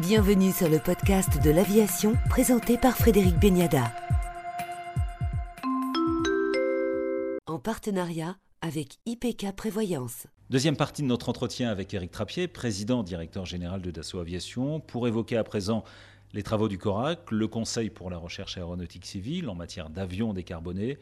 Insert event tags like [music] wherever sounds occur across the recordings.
Bienvenue sur le podcast de l'aviation présenté par Frédéric Beniada. En partenariat avec IPK Prévoyance. Deuxième partie de notre entretien avec Éric Trappier, président directeur général de Dassault Aviation, pour évoquer à présent les travaux du CORAC, le Conseil pour la recherche aéronautique civile en matière d'avions décarbonés.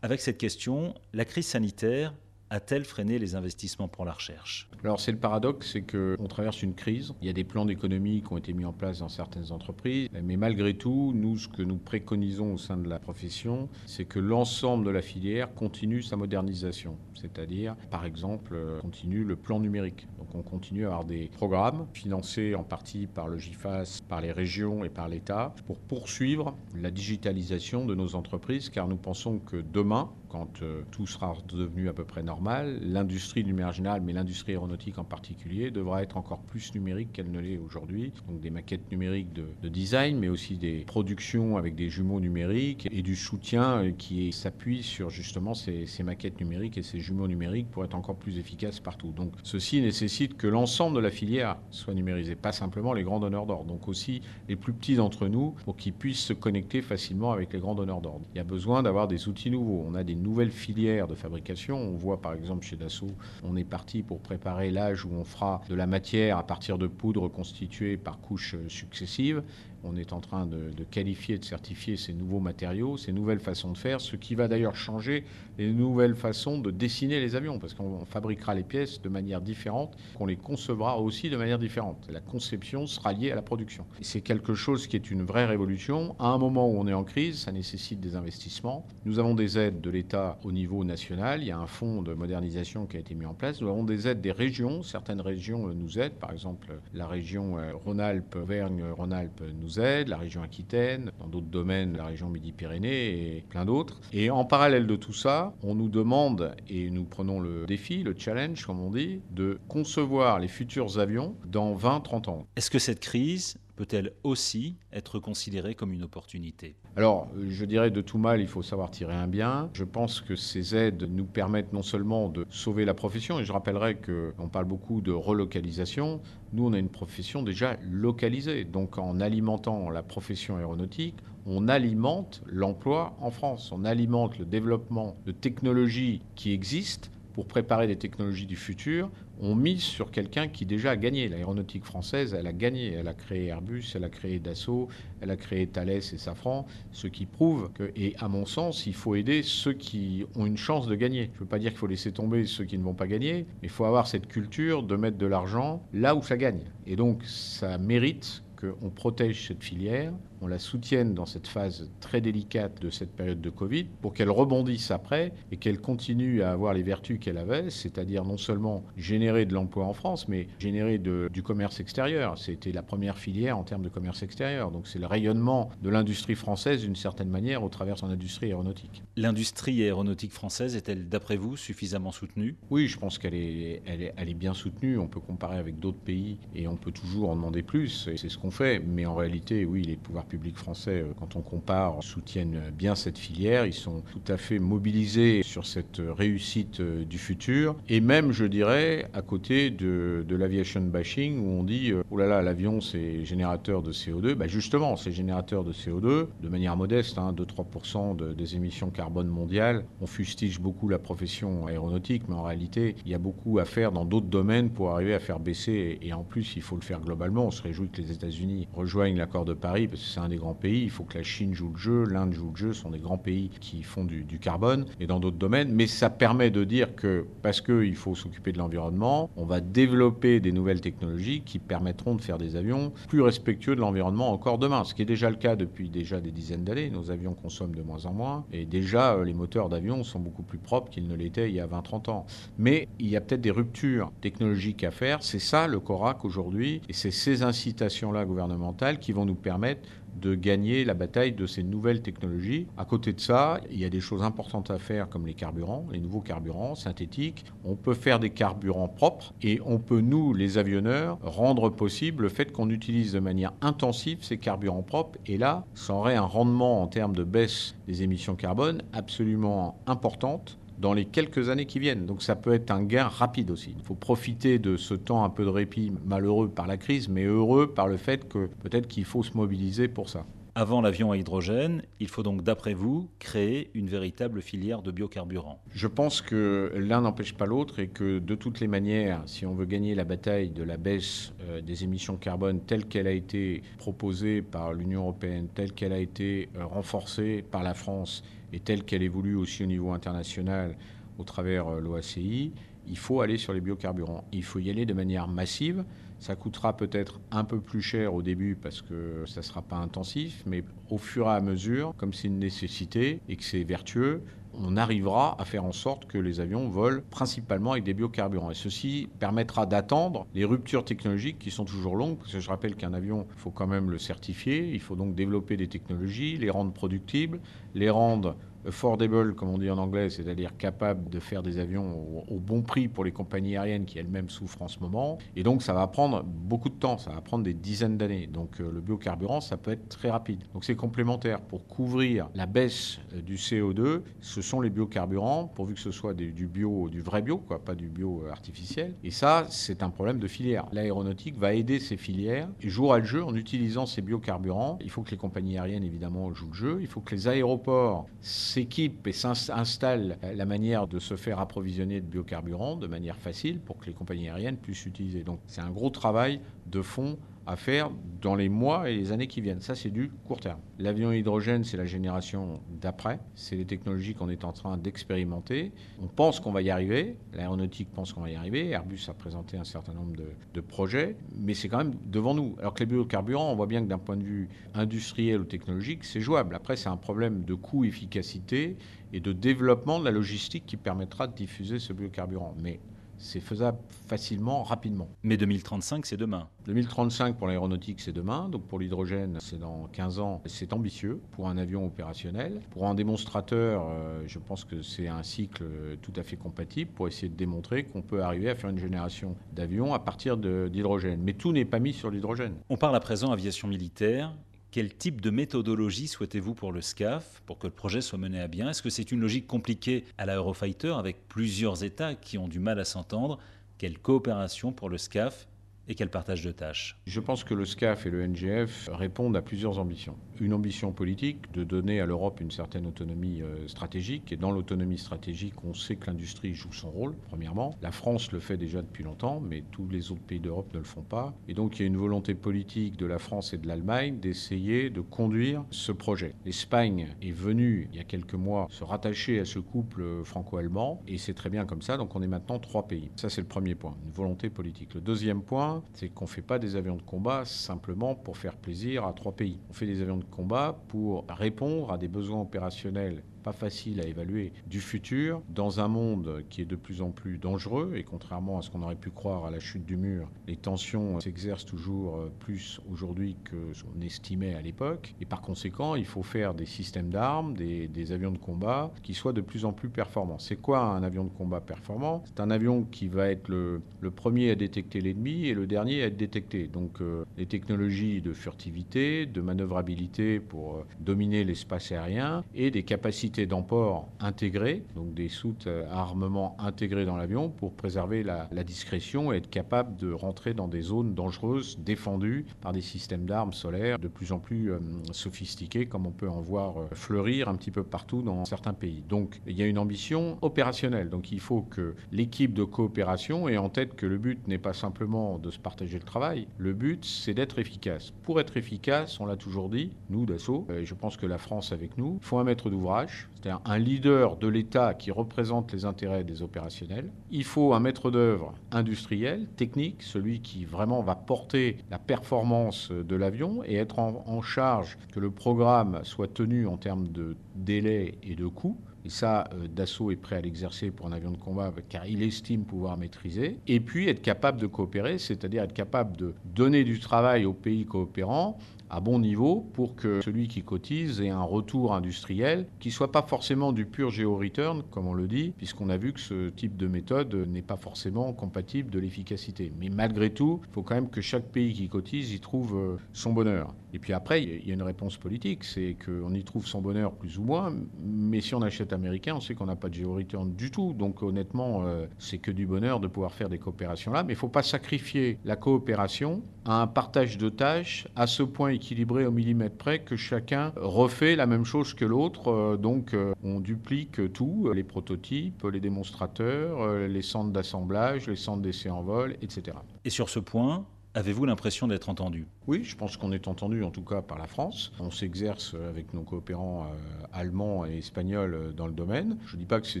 Avec cette question, la crise sanitaire a-t-elle freiné les investissements pour la recherche? Alors c'est le paradoxe, c'est qu'on traverse une crise. Il y a des plans d'économie qui ont été mis en place dans certaines entreprises, mais malgré tout, nous, ce que nous préconisons au sein de la profession, c'est que l'ensemble de la filière continue sa modernisation, c'est-à-dire, par exemple, continue le plan numérique. Donc on continue à avoir des programmes financés en partie par le GIFAS, par les régions et par l'État pour poursuivre la digitalisation de nos entreprises, car nous pensons que demain, quand euh, tout sera devenu à peu près normal, l'industrie du général, mais l'industrie aéronautique en particulier, devra être encore plus numérique qu'elle ne l'est aujourd'hui. Donc des maquettes numériques de, design, mais aussi des productions avec des jumeaux numériques et du soutien euh, qui s'appuie sur justement ces, maquettes numériques et ces jumeaux numériques pour être encore plus efficaces partout. Donc ceci nécessite que l'ensemble de la filière soit numérisé, pas simplement les grands donneurs d'ordre, donc aussi les plus petits d'entre nous pour qu'ils puissent se connecter facilement avec les grands donneurs d'ordre. Il y a besoin d'avoir des outils nouveaux. On a des nouvelles filières de fabrication. On voit par exemple chez Dassault, on est parti pour préparer l'âge où on fera de la matière à partir de poudre constituée par couches successives. On est en train de, qualifier, de certifier ces nouveaux matériaux, ces nouvelles façons de faire, ce qui va d'ailleurs changer les nouvelles façons de dessiner les avions, parce qu'on fabriquera les pièces de manière différente, qu'on les concevra aussi de manière différente. La conception sera liée à la production. C'est quelque chose qui est une vraie révolution. À un moment où on est en crise, ça nécessite des investissements. Nous avons des aides de l'État au niveau national. Il y a un fonds de modernisation qui a été mis en place. Nous avons des aides des régions. Certaines régions nous aident. Par exemple, la région euh, Rhône-Alpes, Auvergne-Rhône-Alpes aide, la région Aquitaine, dans d'autres domaines, la région Midi-Pyrénées et plein d'autres. Et en parallèle de tout ça, on nous demande, et nous prenons le défi, le challenge, comme on dit, de concevoir les futurs avions dans 20-30 ans. Est-ce que cette crise peut-elle aussi être considérée comme une opportunité? Alors, je dirais de tout mal, il faut savoir tirer un bien. Je pense que ces aides nous permettent non seulement de sauver la profession, et je rappellerai qu'on parle beaucoup de relocalisation. Nous, on a une profession déjà localisée. Donc, en alimentant la profession aéronautique, on alimente l'emploi en France. On alimente le développement de technologies qui existent pour préparer des technologies du futur, on mise sur quelqu'un qui déjà a gagné. L'aéronautique française, elle a gagné. Elle a créé Airbus, elle a créé Dassault, elle a créé Thales et Safran, ce qui prouve que, et à mon sens, il faut aider ceux qui ont une chance de gagner. Je ne veux pas dire qu'il faut laisser tomber ceux qui ne vont pas gagner, mais il faut avoir cette culture de mettre de l'argent là où ça gagne. Et donc, ça mérite qu'on protège cette filière, on la soutienne dans cette phase très délicate de cette période de Covid pour qu'elle rebondisse après et qu'elle continue à avoir les vertus qu'elle avait, c'est-à-dire non seulement générer de l'emploi en France, mais générer du commerce extérieur. C'était la première filière en termes de commerce extérieur. Donc c'est le rayonnement de l'industrie française d'une certaine manière au travers de son industrie aéronautique. L'industrie aéronautique française est-elle, d'après vous, suffisamment soutenue? Oui, je pense qu'elle est, elle est, elle est bien soutenue. On peut comparer avec d'autres pays et on peut toujours en demander plus. C'est ce qu'on Mais en réalité, oui, les pouvoirs publics français, euh, quand on compare, soutiennent bien cette filière. Ils sont tout à fait mobilisés sur cette réussite euh, du futur. Et même, je dirais, à côté de, l'aviation bashing, où on dit, euh, oh là là, l'avion, c'est générateur de CO2. Bah justement, c'est générateur de CO2, de manière modeste, hein, 2-3% de, des émissions carbone mondiales. On fustige beaucoup la profession aéronautique, mais en réalité, il y a beaucoup à faire dans d'autres domaines pour arriver à faire baisser. Et en plus, il faut le faire globalement. On se réjouit que les États-Unis rejoignent l'accord de Paris, parce que c'est un des grands pays. Il faut que la Chine joue le jeu, l'Inde joue le jeu. Ce sont des grands pays qui font du, carbone et dans d'autres domaines. Mais ça permet de dire que parce qu'il faut s'occuper de l'environnement, on va développer des nouvelles technologies qui permettront de faire des avions plus respectueux de l'environnement encore demain. Ce qui est déjà le cas depuis déjà des dizaines d'années. Nos avions consomment de moins en moins. Et déjà, euh, les moteurs d'avion sont beaucoup plus propres qu'ils ne l'étaient il y a 20-30 ans. Mais il y a peut-être des ruptures technologiques à faire. C'est ça le CORAC aujourd'hui. Et c'est ces incitations-là gouvernementales qui vont nous permettre de gagner la bataille de ces nouvelles technologies. À côté de ça, il y a des choses importantes à faire comme les carburants, les nouveaux carburants synthétiques. On peut faire des carburants propres et on peut, nous, les avionneurs, rendre possible le fait qu'on utilise de manière intensive ces carburants propres. Et là, ça aurait un rendement en termes de baisse des émissions carbone absolument importante dans les quelques années qui viennent. Donc ça peut être un gain rapide aussi. Il faut profiter de ce temps un peu de répit malheureux par la crise, mais heureux par le fait que peut-être qu'il faut se mobiliser pour ça. Avant l'avion à hydrogène, il faut donc, d'après vous, créer une véritable filière de biocarburants. Je pense que l'un n'empêche pas l'autre et que de toutes les manières, si on veut gagner la bataille de la baisse euh, des émissions carbone telle qu'elle a été proposée par l'Union européenne, telle qu'elle a été euh, renforcée par la France et telle qu'elle évolue aussi au niveau international au travers euh, l'OACI, il faut aller sur les biocarburants. Il faut y aller de manière massive. Ça coûtera peut-être un peu plus cher au début parce que ça ne sera pas intensif, mais au fur et à mesure, comme c'est une nécessité et que c'est vertueux, on arrivera à faire en sorte que les avions volent principalement avec des biocarburants. Et ceci permettra d'attendre les ruptures technologiques qui sont toujours longues, parce que je rappelle qu'un avion, il faut quand même le certifier, il faut donc développer des technologies, les rendre productibles, les rendre affordable, comme on dit en anglais, c'est-à-dire capable de faire des avions au, bon prix pour les compagnies aériennes qui elles-mêmes souffrent en ce moment. Et donc ça va prendre beaucoup de temps, ça va prendre des dizaines d'années. Donc euh, le biocarburant, ça peut être très rapide. Donc c'est complémentaire. Pour couvrir la baisse euh, du CO2, ce sont les biocarburants, pourvu que ce soit du bio, du vrai bio, quoi, pas du bio euh, artificiel. Et ça, c'est un problème de filière. L'aéronautique va aider ces filières et jouera le jeu en utilisant ces biocarburants. Il faut que les compagnies aériennes, évidemment, jouent le jeu. Il faut que les aéroports s'équipe et s'installe la manière de se faire approvisionner de biocarburants de manière facile pour que les compagnies aériennes puissent utiliser. Donc c'est un gros travail de fond à faire dans les mois et les années qui viennent. Ça, c'est du court terme. L'avion hydrogène, c'est la génération d'après. C'est les technologies qu'on est en train d'expérimenter. On pense qu'on va y arriver. L'aéronautique pense qu'on va y arriver. Airbus a présenté un certain nombre de, de projets, mais c'est quand même devant nous. Alors que les biocarburants, on voit bien que d'un point de vue industriel ou technologique, c'est jouable. Après, c'est un problème de coût-efficacité et de développement de la logistique qui permettra de diffuser ce biocarburant. Mais c'est faisable facilement, rapidement. Mais 2035, c'est demain. 2035 pour l'aéronautique, c'est demain. Donc pour l'hydrogène, c'est dans 15 ans. C'est ambitieux pour un avion opérationnel. Pour un démonstrateur, euh, je pense que c'est un cycle tout à fait compatible pour essayer de démontrer qu'on peut arriver à faire une génération d'avions à partir d'hydrogène. Mais tout n'est pas mis sur l'hydrogène. On parle à présent aviation militaire. Quel type de méthodologie souhaitez-vous pour le SCAF, pour que le projet soit mené à bien? Est-ce que c'est une logique compliquée à l'Eurofighter avec plusieurs États qui ont du mal à s'entendre? Quelle coopération pour le SCAF et quel partage de tâches? Je pense que le SCAF et le NGF répondent à plusieurs ambitions. Une ambition politique de donner à l'Europe une certaine autonomie euh, stratégique. Et dans l'autonomie stratégique, on sait que l'industrie joue son rôle, premièrement. La France le fait déjà depuis longtemps, mais tous les autres pays d'Europe ne le font pas. Et donc il y a une volonté politique de la France et de l'Allemagne d'essayer de conduire ce projet. L'Espagne est venue, il y a quelques mois, se rattacher à ce couple franco-allemand. Et c'est très bien comme ça. Donc on est maintenant trois pays. Ça, c'est le premier point, une volonté politique. Le deuxième point, c'est qu'on ne fait pas des avions de combat simplement pour faire plaisir à trois pays. On fait des avions de combat pour répondre à des besoins opérationnels pas facile à évaluer du futur dans un monde qui est de plus en plus dangereux et contrairement à ce qu'on aurait pu croire à la chute du mur, les tensions s'exercent toujours plus aujourd'hui que ce qu'on estimait à l'époque et par conséquent il faut faire des systèmes d'armes, des, des, avions de combat qui soient de plus en plus performants. C'est quoi un avion de combat performant? C'est un avion qui va être le, le premier à détecter l'ennemi et le dernier à être détecté. Donc euh, les technologies de furtivité, de manœuvrabilité pour euh, dominer l'espace aérien et des capacités d'emport intégrés, donc des soutes à armement intégrées dans l'avion pour préserver la, discrétion et être capable de rentrer dans des zones dangereuses défendues par des systèmes d'armes solaires de plus en plus euh, sophistiqués, comme on peut en voir euh, fleurir un petit peu partout dans certains pays. Donc il y a une ambition opérationnelle. Donc il faut que l'équipe de coopération ait en tête que le but n'est pas simplement de se partager le travail, le but c'est d'être efficace. Pour être efficace, on l'a toujours dit, nous d'assaut, et je pense que la France avec nous, il faut un maître d'ouvrage c'est-à-dire un leader de l'État qui représente les intérêts des opérationnels. Il faut un maître d'œuvre industriel, technique, celui qui vraiment va porter la performance de l'avion et être en, charge que le programme soit tenu en termes de délai et de coût. Et ça, euh, Dassault est prêt à l'exercer pour un avion de combat car il estime pouvoir maîtriser. Et puis être capable de coopérer, c'est-à-dire être capable de donner du travail aux pays coopérants à bon niveau pour que celui qui cotise ait un retour industriel qui soit pas forcément du pur géo-return, comme on le dit, puisqu'on a vu que ce type de méthode n'est pas forcément compatible de l'efficacité. Mais malgré tout, il faut quand même que chaque pays qui cotise y trouve euh, son bonheur. Et puis après, il y a une réponse politique, c'est qu'on y trouve son bonheur plus ou moins, mais si on achète américain, on sait qu'on n'a pas de géoreturn du tout. Donc honnêtement, euh, c'est que du bonheur de pouvoir faire des coopérations là. Mais il ne faut pas sacrifier la coopération à un partage de tâches à ce point équilibré au millimètre près que chacun refait la même chose que l'autre. Euh, donc on duplique tout, les prototypes, les démonstrateurs, les centres d'assemblage, les centres d'essai en vol, etc. Et sur ce point, Avez-vous l'impression d'être entendu? Oui, je pense qu'on est entendu en tout cas par la France. On s'exerce avec nos coopérants euh, allemands et espagnols euh, dans le domaine. Je ne dis pas que c'est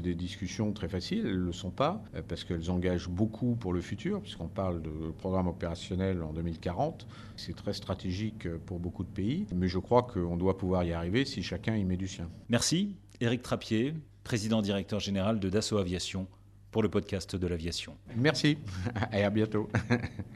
des discussions très faciles, elles ne le sont pas, euh, parce qu'elles engagent beaucoup pour le futur, puisqu'on parle de programme opérationnel en 2040. C'est très stratégique pour beaucoup de pays, mais je crois qu'on doit pouvoir y arriver si chacun y met du sien. Merci. Éric Trappier, président directeur général de Dassault Aviation, pour le podcast de l'aviation. Merci [laughs] et à bientôt. [laughs]